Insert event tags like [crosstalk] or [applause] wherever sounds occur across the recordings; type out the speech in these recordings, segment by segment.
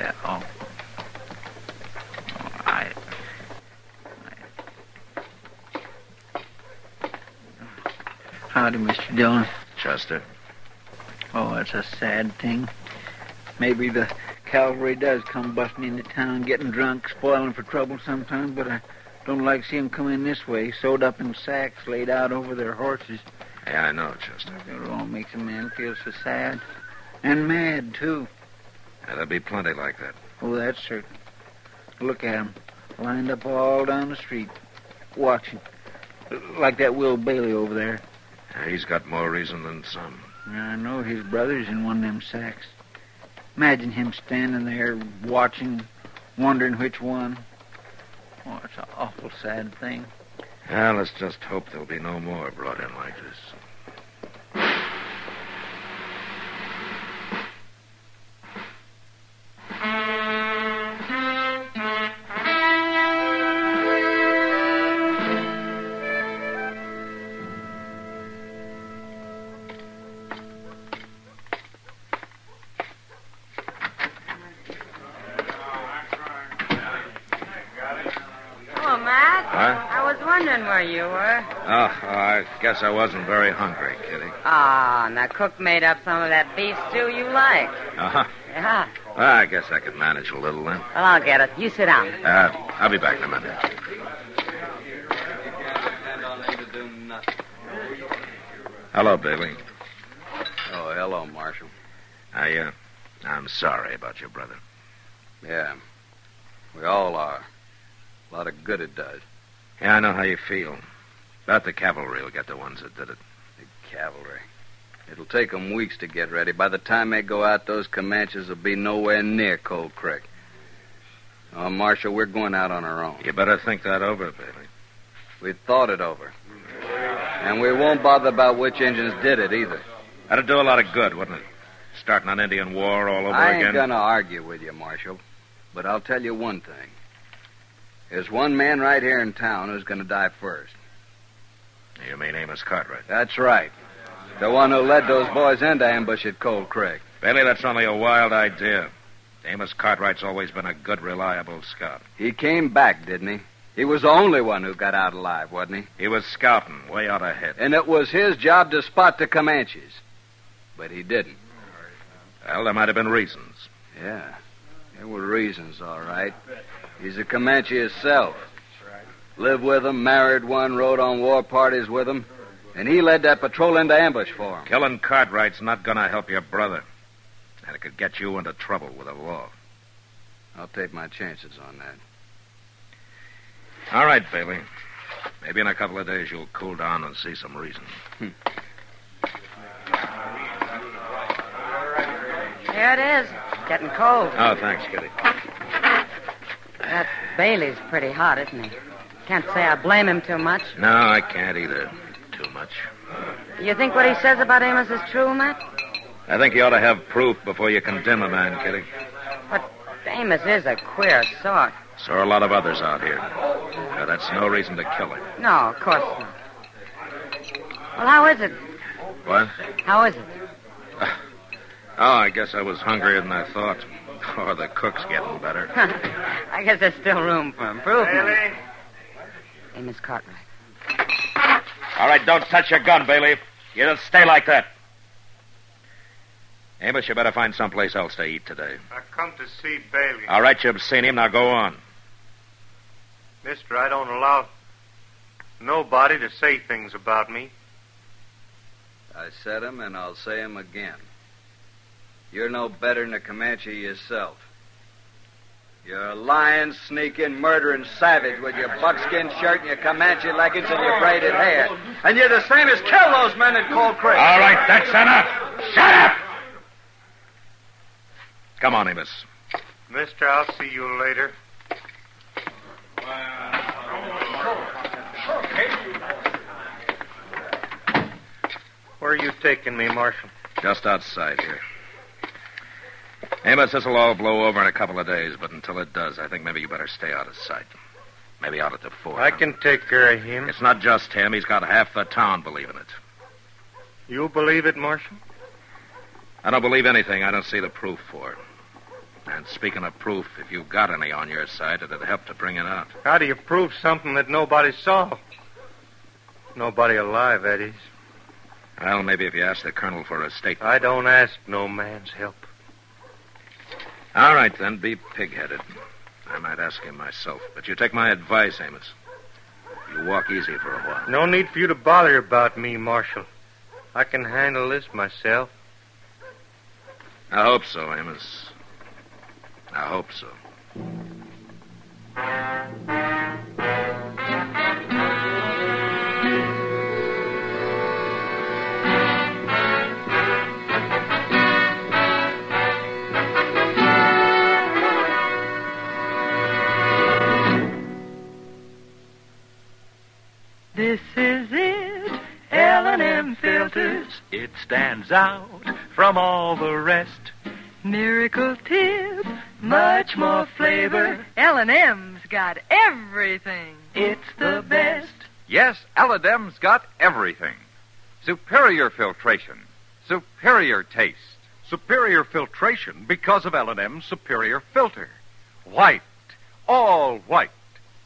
That? Oh, oh I... Howdy, Mr. Dillon. Chester? Oh, it's a sad thing. Maybe the cavalry does come busting into town, getting drunk, spoiling for trouble sometimes, but I don't like to see 'em come in this way, sewed up in sacks, laid out over their horses. Yeah, I know, Chester. It all makes a man feel so sad. And mad, too. Yeah, there'll be plenty like that. Oh, that's certain. Look at 'em, lined up all down the street, watching. Like that Will Bailey over there. Yeah, he's got more reason than some. I know his brother's in one of them sacks. Imagine him standing there watching, wondering which one. Oh, it's an awful sad thing. Yeah, let's just hope there'll be no more brought in like this. You were. Oh, I guess I wasn't very hungry, Kitty. Ah, and the cook made up some of that beef stew you like. Uh-huh. Yeah. Well, I guess I could manage a little then. Well, I'll get it. You sit down. Uh, I'll be back in a minute. Hello, Bailey. Oh, hello, Marshal. I, uh, I'm sorry about your brother. Yeah. We all are. A lot of good it does. Yeah, I know how you feel. But the cavalry will get the ones that did it. The cavalry. It'll take 'em weeks to get ready. By the time they go out, those Comanches will be nowhere near Cold Creek. Oh, Marshal, we're going out on our own. You better think that over, Bailey. We thought it over. And we won't bother about which engines did it either. That'd do a lot of good, wouldn't it? Starting an Indian war all over again. I ain't again. gonna argue with you, Marshal. But I'll tell you one thing. There's one man right here in town who's gonna die first. You mean Amos Cartwright? That's right. The one who led those boys into ambush at Cold Creek. Bailey, that's only a wild idea. Amos Cartwright's always been a good, reliable scout. He came back, didn't he? He was the only one who got out alive, wasn't he? He was scouting way out ahead. And it was his job to spot the Comanches. But he didn't. Well, there might have been reasons. Yeah. There were reasons, all right. He's a Comanche himself. Lived with 'em, married one, rode on war parties with 'em, and he led that patrol into ambush for 'em. Killing Cartwright's not going to help your brother. And it could get you into trouble with the law. I'll take my chances on that. All right, Bailey. Maybe in a couple of days you'll cool down and see some reason. Here it is. Getting cold. Oh, thanks, Kitty. That Bailey's pretty hot, isn't he? Can't say I blame him too much. No, I can't either. Too much. You think what he says about Amos is true, Matt? I think you ought to have proof before you condemn a man, Kitty. But Amos is a queer sort. So are a lot of others out here. Now, that's no reason to kill him. No, of course not. Well, how is it? What? How is it? [sighs] Oh, I guess I was hungrier than I thought. Or the cook's getting better. [laughs] I guess there's still room for improvement. Amos Cartwright. All right, don't touch your gun, Bailey. You just stay like that. Amos, you better find someplace else to eat today. I come to see Bailey. All right, you've seen him. Now go on. Mister, I don't allow nobody to say things about me. I said said 'em and I'll say say 'em again. You're no better than a Comanche yourself. You're a lying, sneaking, murdering savage with your buckskin shirt and your Comanche leggings and your braided hair. And you're the same as kill those men in Cold Creek. All right, that's enough. Shut up! Come on, Amos. Mister, I'll see you later. Where are you taking me, Marshal? Just outside here. Amos, this'll all blow over in a couple of days, but until it does, I think maybe you better stay out of sight. Maybe out at the fort. I can take care of him. It's not just him. He's got half the town believing it. You believe it, Marshal? I don't believe anything I don't see the proof for. And speaking of proof, if you've got any on your side, it'd help to bring it out. How do you prove something that nobody saw? Nobody alive, that is. Well, maybe if you ask the colonel for a statement. I don't ask no man's help. All right, then, be pig-headed. I might ask him myself. But you take my advice, Amos. You walk easy for a while. No need for you to bother about me, Marshal. I can handle this myself. I hope so, Amos. I hope so. Stands out from all the rest. Miracle tip, much more flavor. L&M's got everything. It's the best. Yes, L&M's got everything. Superior filtration, superior taste. Superior filtration because of L&M's superior filter. White, all white,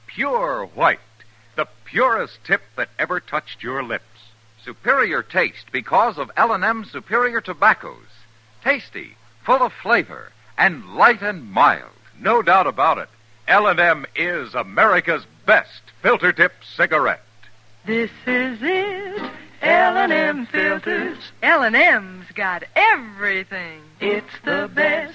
pure white. The purest tip that ever touched your lips. Superior taste because of L&M's superior tobaccos. Tasty, full of flavor, and light and mild. No doubt about it. L&M is America's best filter tip cigarette. This is it, L&M filters. L&M's got everything. It's the best.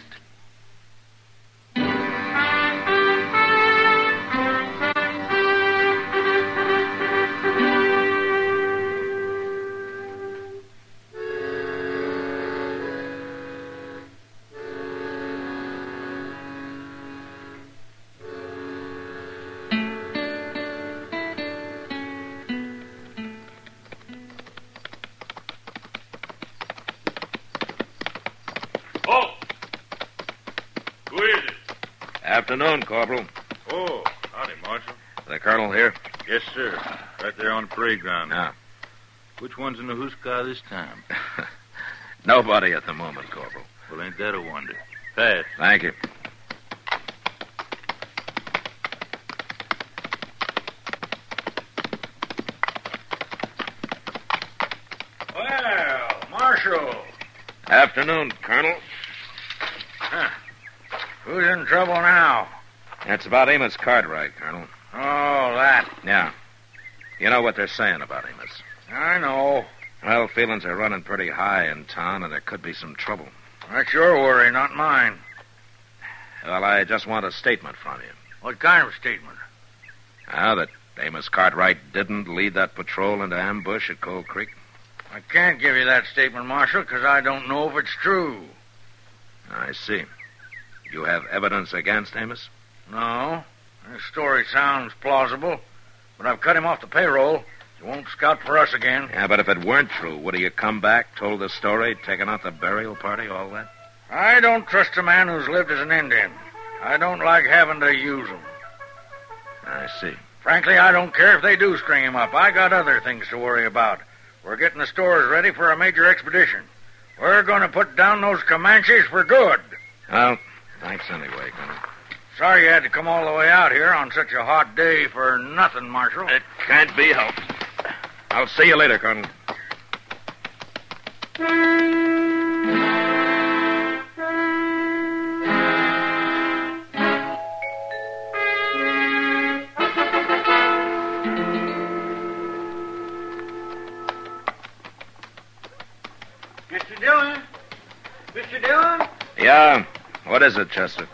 Afternoon, Corporal. Oh, howdy, Marshal. The colonel here? Yes, sir. Right there on the parade ground. Yeah. Which one's in the hoosegow this time? [laughs] Nobody at the moment, Corporal. Well, ain't that a wonder? Pass. Thank you. Well, Marshal. Afternoon, Colonel. Who's in trouble now? That's about Amos Cartwright, Colonel. Oh, that. Yeah. You know what they're saying about Amos. I know. Well, feelings are running pretty high in town, and there could be some trouble. That's your worry, not mine. Well, I just want a statement from you. What kind of statement? Now that Amos Cartwright didn't lead that patrol into ambush at Cold Creek. I can't give you that statement, Marshal, because I don't know if it's true. I see. You have evidence against Amos? No. The story sounds plausible. but I've cut him off the payroll. He won't scout for us again. Yeah, but if it weren't true, would he have come back, told the story, taken out the burial party, all that? I don't trust a man who's lived as an Indian. I don't like having to use him. I see. Frankly, I don't care if they do string him up. I got other things to worry about. We're getting the stores ready for a major expedition. We're going to put down those Comanches for good. Well, thanks anyway, Colonel. Sorry you had to come all the way out here on such a hot day for nothing, Marshal. It can't be helped. I'll see you later, Colonel. Mr. Dillon? Mr. Dillon? Yeah. What is it, Chester?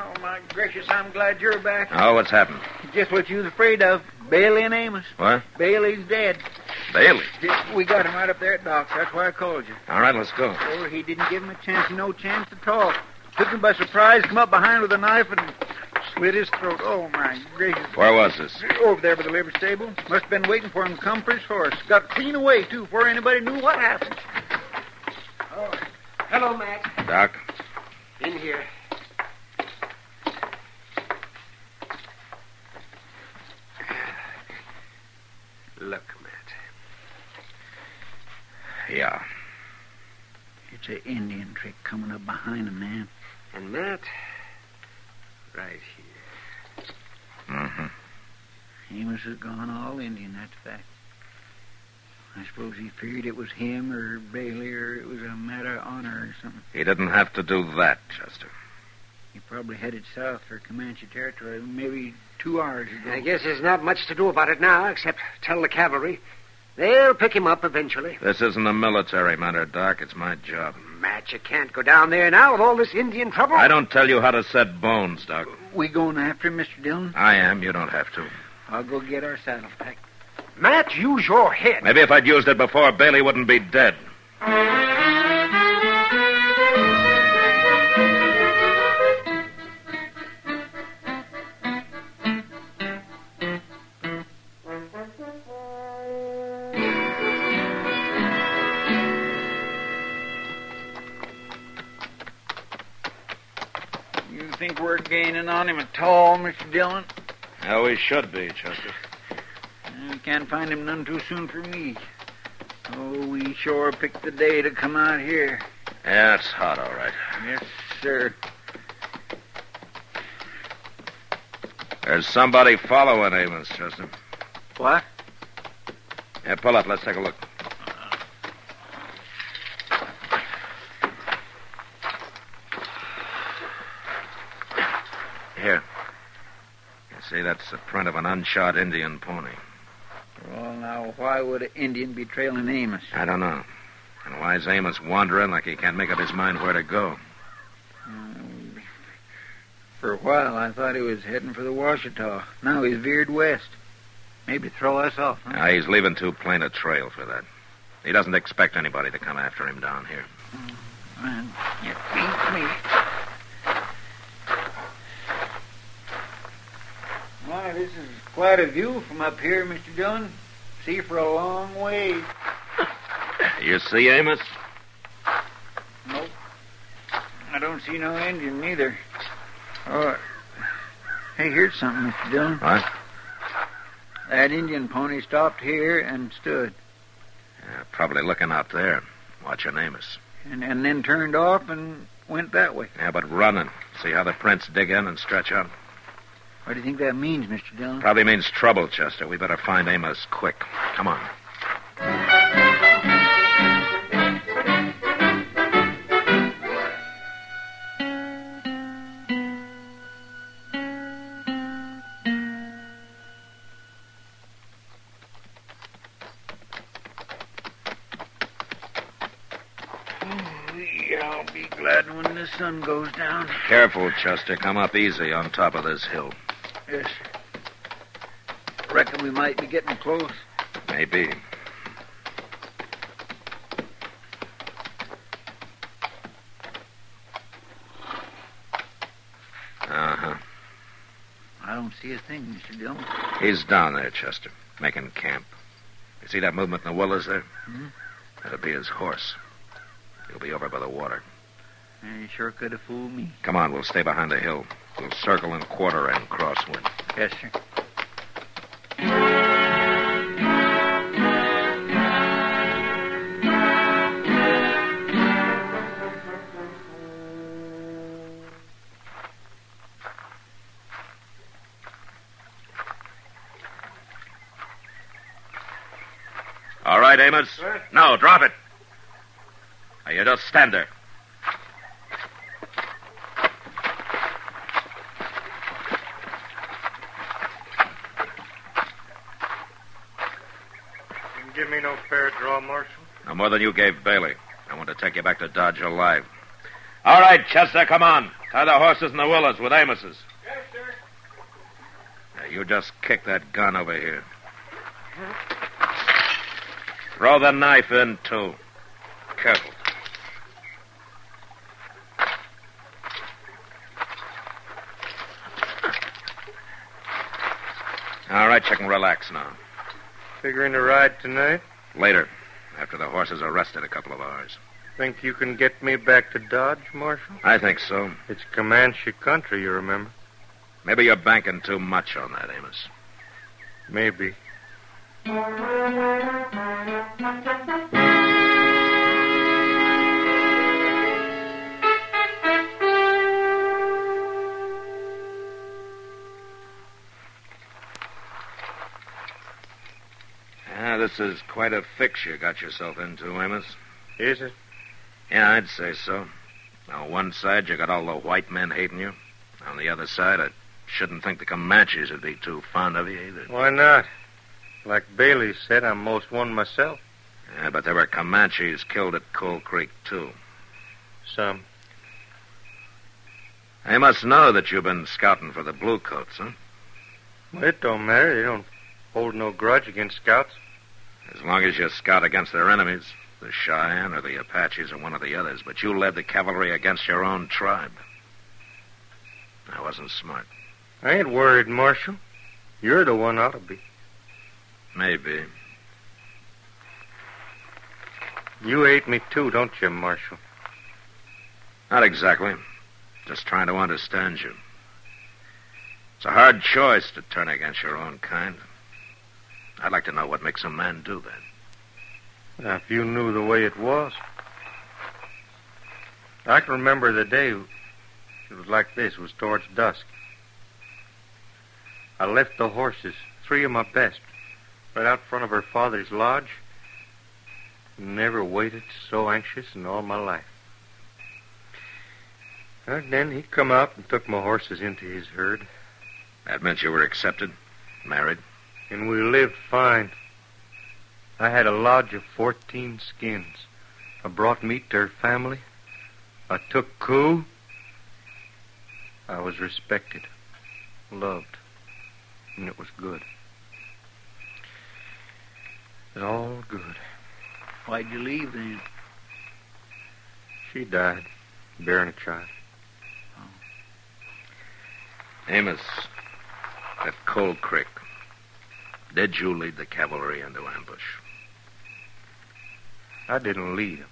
Oh, my gracious, I'm glad you're back. Oh, what's happened? Just what you was afraid of. Bailey and Amos. What? Bailey's dead. Bailey. We got him right up there at Doc's. That's why I called you. All right, let's go. Oh, he didn't give him a chance, no chance at all. Took him by surprise, come up behind with a knife and slit his throat. Oh, my gracious. Where was this? Over there by the liver stable. Must have been waiting for him to come for his horse. Got clean away, too, before anybody knew what happened. Oh, hello, Mac. Doc? In here. Look, Matt. Yeah. It's an Indian trick coming up behind a man. And Matt, right here. Mm-hmm. Amos has gone all Indian, that's fact. I suppose he figured it was him or Bailey or it was a matter of honor or something. He didn't have to do that, Chester. He probably headed south for Comanche territory maybe two hours ago. I guess there's not much to do about it now, except tell the cavalry. They'll pick him up eventually. This isn't a military matter, Doc. It's my job. Matt, you can't go down there now with all this Indian trouble. I don't tell you how to set bones, Doc. We going after him, Mr. Dillon? I am. You don't have to. I'll go get our saddle packed. Matt, use your head. Maybe if I'd used it before, Bailey wouldn't be dead. You think we're gaining on him at all, Mr. Dillon? Yeah, we should be, Chester. We can't find him none too soon for me. Oh, we sure picked the day to come out here. Yeah, it's hot, all right. Yes, sir. There's somebody following Amos, Chester. What? Yeah, pull up. Let's take a look. Here. You see, that's the print of an unshod Indian pony. Now, why would an Indian be trailing Amos? I don't know. And why is Amos wandering like he can't make up his mind where to go? Um, for a while, I thought he was heading for the Washita. Now he's veered west. Maybe throw us off, huh? Ah, he's leaving too plain a trail for that. He doesn't expect anybody to come after him down here. Man, you beat me. Why, this is quite a view from up here, Mr. Dillon. See for a long way. [laughs] You see Amos? Nope. I don't see no Indian neither. Oh, hey, here's something, Mr. Dillon. What? That Indian pony stopped here and stood, Yeah, probably looking out there, watching Amos. and, and then turned off and went that way. Yeah, but running. See how the prints dig in and stretch out? What do you think that means, Mr. Dillon? Probably means trouble, Chester. We better find Amos quick. Come on. I'll be glad when the sun goes down. Careful, Chester. Come up easy on top of this hill. Yes. Reckon we might be getting close. Maybe. Uh huh. I don't don't see a thing, Mr. Dillon. He's down there, Chester, making camp. You see that movement in the willows there? Hmm? That'll be his horse. He'll be over by the water. He sure could have fooled me. Come on, we'll stay behind the hill. We'll circle and quarter and crossword. Yes, sir. All right, Amos. Sir? No, drop it. Now, you just stand there. Didn't give me no fair draw, Marshal. No more than you gave Bailey. I want to take you back to Dodge alive. All right, Chester, come on. Tie the horses and the willows with Amos's. Yes, sir. Now, you just kick that gun over here. Throw the knife in, too. Careful. All right, you can relax now. Figuring to ride tonight? Later, after the horses are rested a couple of hours. Think you can get me back to Dodge, Marshal? I think so. It's Comanche country, you remember. Maybe you're banking too much on that, Amos. Maybe. This is quite a fix you got yourself into, Amos. Is it? Yeah, I'd say so. On one side, you got all the white men hating you. On the other side, I shouldn't think the Comanches would be too fond of you either. Why not? Like Bailey said, I'm most one myself. Yeah, but there were Comanches killed at Cold Creek, too. Some. They must know that you've been scouting for the Bluecoats, huh? Well, it don't matter. They don't hold no grudge against scouts. As long as you scout against their enemies, the Cheyenne or the Apaches or one of the others, but you led the cavalry against your own tribe. I wasn't smart. I ain't worried, Marshal. You're the one ought to be. Maybe. You hate me too, don't you, Marshal? Not exactly. Just trying to understand you. It's a hard choice to turn against your own kind. I'd like to know what makes a man do that. Now, if you knew the way it was. I can remember the day it was like this. It was towards dusk. I left the horses, three of my best, right out front of her father's lodge. Never waited so anxious in all my life. And then he come out and took my horses into his herd. That meant you were accepted, married. And we lived fine. I had a lodge of 14 skins. I brought meat to her family. I took coup. I was respected, loved, and it was good. It was all good. Why'd you leave then? She died, bearing a child. Oh. Amos, at Cold Creek, did you lead the cavalry into ambush? I didn't lead them.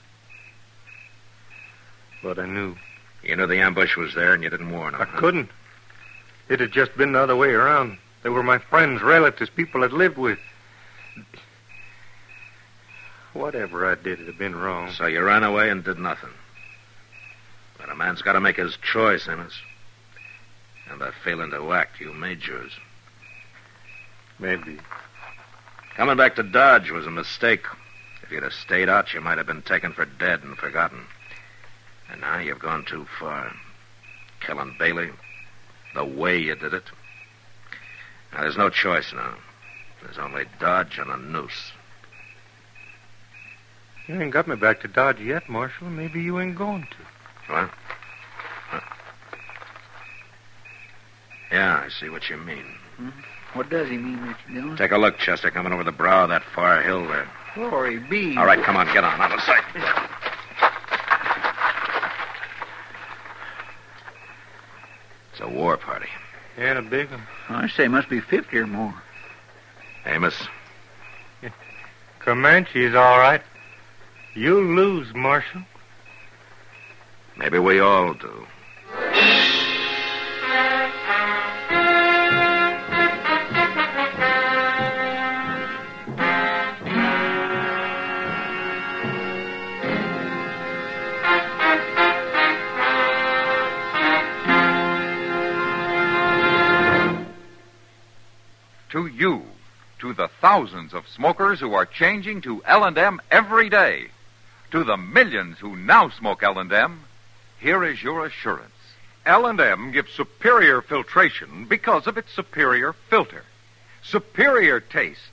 But I knew. You knew the ambush was there and you didn't warn them. I couldn't. It had just been the other way around. They were my friends, relatives, people I'd lived with. Whatever I did, it had been wrong. So you ran away and did nothing. But a man's got to make his choice, Amos. And by failing to act, you made yours. Maybe. Coming back to Dodge was a mistake. If you'd have stayed out, you might have been taken for dead and forgotten. And now you've gone too far. Killing Bailey, the way you did it. Now, there's no choice now. There's only Dodge and a noose. You ain't got me back to Dodge yet, Marshal. Maybe you ain't going to. What? Huh. Yeah, I see what you mean. Hmm? What does he mean, Mr. Dillon? Take a look, Chester, coming over the brow of that far hill there. Glory be. All right, come on, get on, out of sight. It's a war party. And a big one. I say must be 50 or more. Amos, [laughs] Comanche's all right. You lose, Marshal. maybe we all do. Thousands of smokers who are changing to L&M every day, to the millions who now smoke L&M, here is your assurance. L&M gives superior filtration because of its superior filter. Superior taste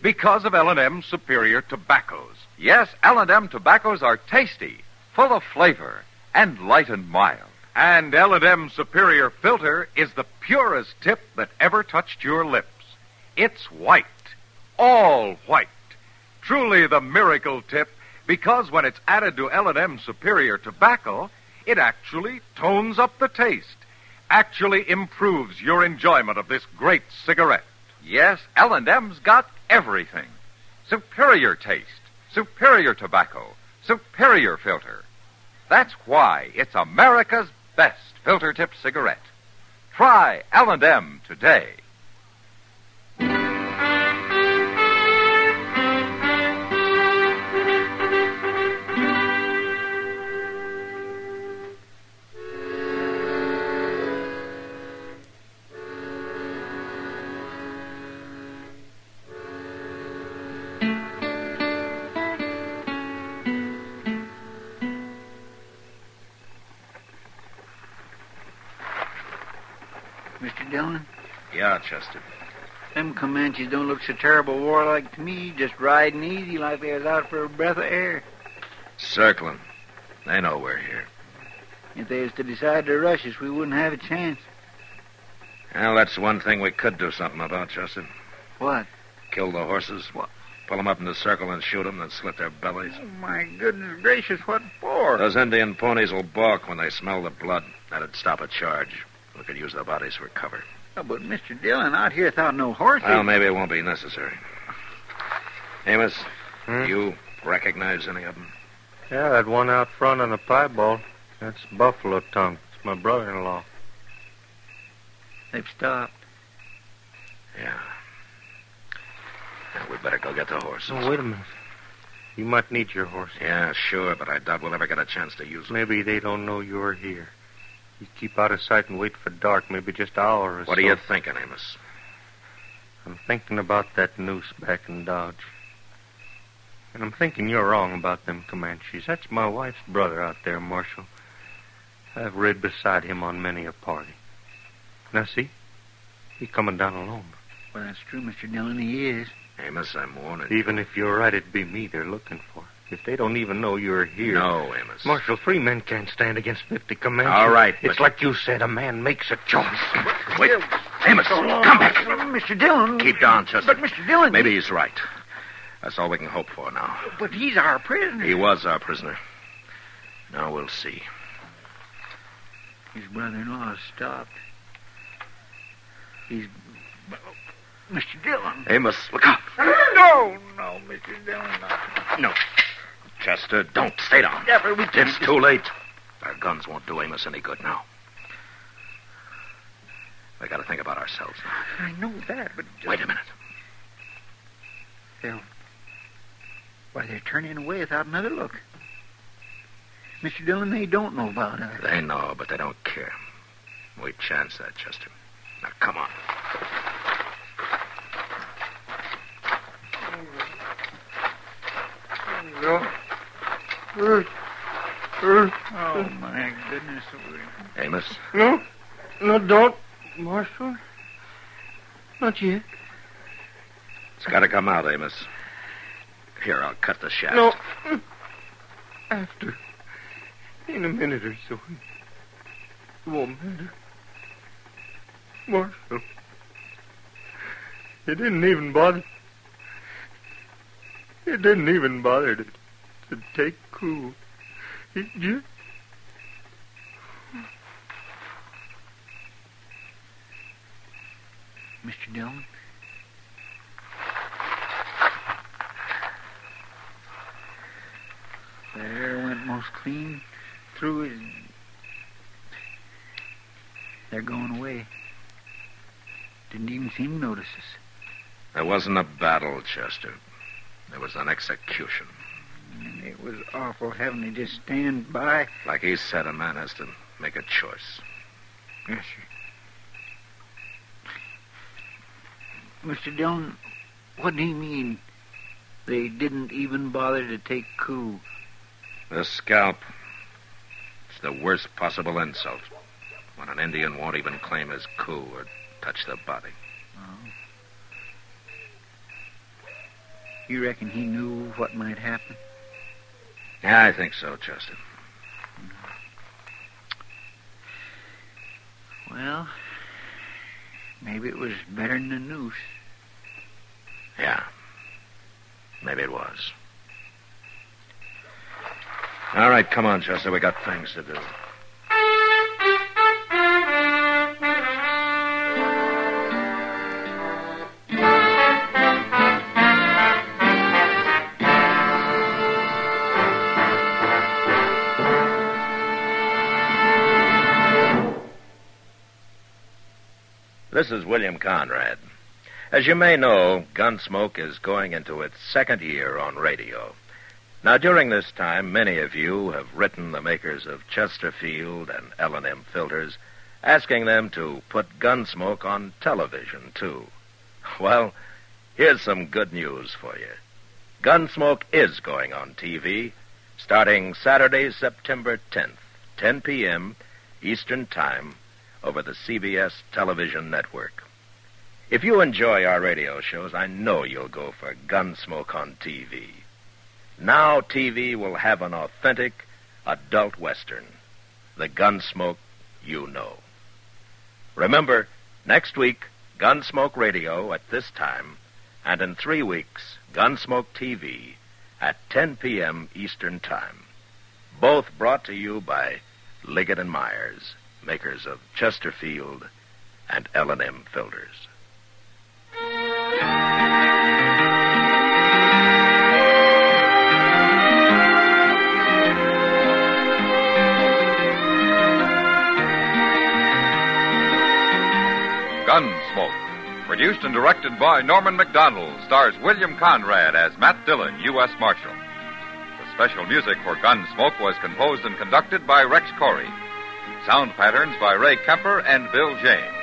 because of L&M's superior tobaccos. Yes, L&M tobaccos are tasty, full of flavor, and light and mild. And L&M's superior filter is the purest tip that ever touched your lips. It's white. All white. Truly the miracle tip because when it's added to L&M superior tobacco, it actually tones up the taste, actually improves your enjoyment of this great cigarette. Yes, L&M's got everything. Superior taste, superior tobacco, superior filter. That's why it's America's best filter tip cigarette. Try L&M today. Comanches don't look so terrible warlike to me, just riding easy like they was out for a breath of air. Circling. They know we're here. If they was to decide to rush us, we wouldn't have a chance. Well, that's one thing we could do something about, Chester. What? Kill the horses. What? Pull them up in the circle and shoot them, then slit their bellies. Oh, my goodness gracious, what for? Those Indian ponies will balk when they smell the blood. That'd stop a charge. We could use the bodies for cover. Oh, but Mr. Dillon, out here without no horses. Well, maybe it won't be necessary. Amos, Hmm? you recognize any of them? Yeah, that one out front on the piebald. That's Buffalo Tongue. It's my brother-in-law. They've stopped. Yeah. Now, we better go get the horses. Oh, wait a minute. You might need your horse. Yeah, sure, but I doubt we'll ever get a chance to use them. Maybe they don't know you're here. You keep out of sight and wait for dark, maybe just an hour or What so. are you thinking, Amos? I'm thinking about that noose back in Dodge. And I'm thinking you're wrong about them Comanches. That's my wife's brother out there, Marshal. I've rid beside him on many a party. Now, see? He coming down alone. Well, that's true, Mr. Dillon. He is. Amos, I'm warning you. Even if you're right, it'd be me they're looking for. If they don't even know you're here. No, Amos. Marshal, three men can't stand against 50 Comanches. All right, It's but- like you said, a man makes a choice. [laughs] Wait. Amos, come back. Mr. Dillon. Keep down, Chester. But, Mr. Dillon. Maybe he's right. That's all we can hope for now. But he's our prisoner. He was our prisoner. Now we'll see. His brother-in-law stopped. He's. Mr. Dillon. Amos, look out. No, no, Mr. Dillon. No. No. Chester, don't. Stay down. Never. We did. It's too late. Our guns won't do Amos any good now. We gotta think about ourselves now. I know that, but. Wait a minute. Phil. Why, they're turning away without another look. Mr. Dillon, they don't know about us. They know, but they don't care. We chance that, Chester. Now, come on. Oh, my goodness. Amos, No, no, don't, Marshal. Not yet. it's gotta come out, Amos. Here, I'll cut the shaft. No. After. In a minute or so. It won't matter. Marshal. It didn't even bother. It didn't even bother to, to take coup. It just. Mr. Dillon. There went most clean through it. They're going away. Didn't even seem to notice us. There wasn't a battle, Chester. There was an execution. It was awful having to just stand by. Like he said, a man has to make a choice. Yes, sir. Mr. Dillon, what do you mean? They didn't even bother to take coup. The scalp. It's the worst possible insult. When an Indian won't even claim his coup or touch the body. Oh. You reckon he knew what might happen? Yeah, I think so, Chester. Well, maybe it was better than the noose. Yeah. Maybe it was. All right, come on, Chester. We got things to do. This is William Conrad. As you may know, Gunsmoke is going into its second year on radio. Now, during this time, many of you have written the makers of Chesterfield and L&M filters, asking them to put Gunsmoke on television, too. Well, here's some good news for you. Gunsmoke is going on TV, starting Saturday, September 10th, 10 p.m. Eastern Time, over the CBS television network. If you enjoy our radio shows, I know you'll go for Gunsmoke on TV. Now TV will have an authentic adult western, the Gunsmoke you know. Remember, next week, Gunsmoke Radio at this time, and in three weeks, Gunsmoke TV at 10 p.m. Eastern Time. Both brought to you by Liggett and Myers, makers of Chesterfield and L&M filters. Gunsmoke. Produced and directed by Norman Macdonnell, stars William Conrad as Matt Dillon, U.S. Marshal. The special music for Gunsmoke was composed and conducted by Rex Koury. Sound patterns by Ray Kemper and Bill James.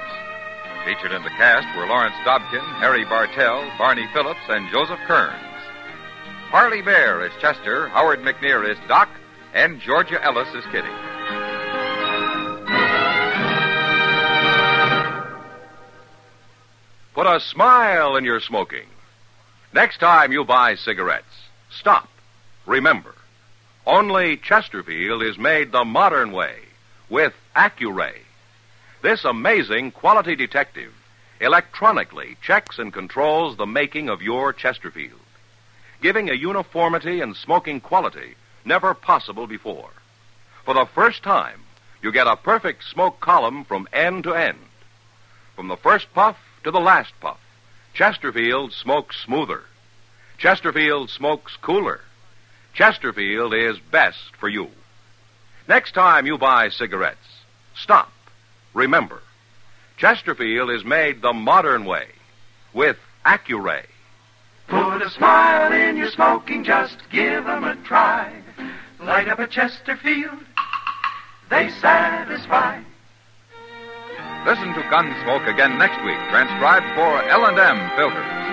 Featured in the cast were Lawrence Dobkin, Harry Bartell, Barney Phillips, and Joseph Kearns. Parley Baer is Chester, Howard McNear is Doc, and Georgia Ellis is Kitty. Put a smile in your smoking. Next time you buy cigarettes, stop. Remember, only Chesterfield is made the modern way with Accuray. This amazing quality detective electronically checks and controls the making of your Chesterfield, giving a uniformity and smoking quality never possible before. For the first time, you get a perfect smoke column from end to end. From the first puff to the last puff, Chesterfield smokes smoother. Chesterfield smokes cooler. Chesterfield is best for you. Next time you buy cigarettes, stop. Remember, Chesterfield is made the modern way with Accuray. Put a smile in your smoking, just give 'em a try. Light up a Chesterfield, they satisfy. Listen to Gunsmoke again next week, transcribed for L&M Filters.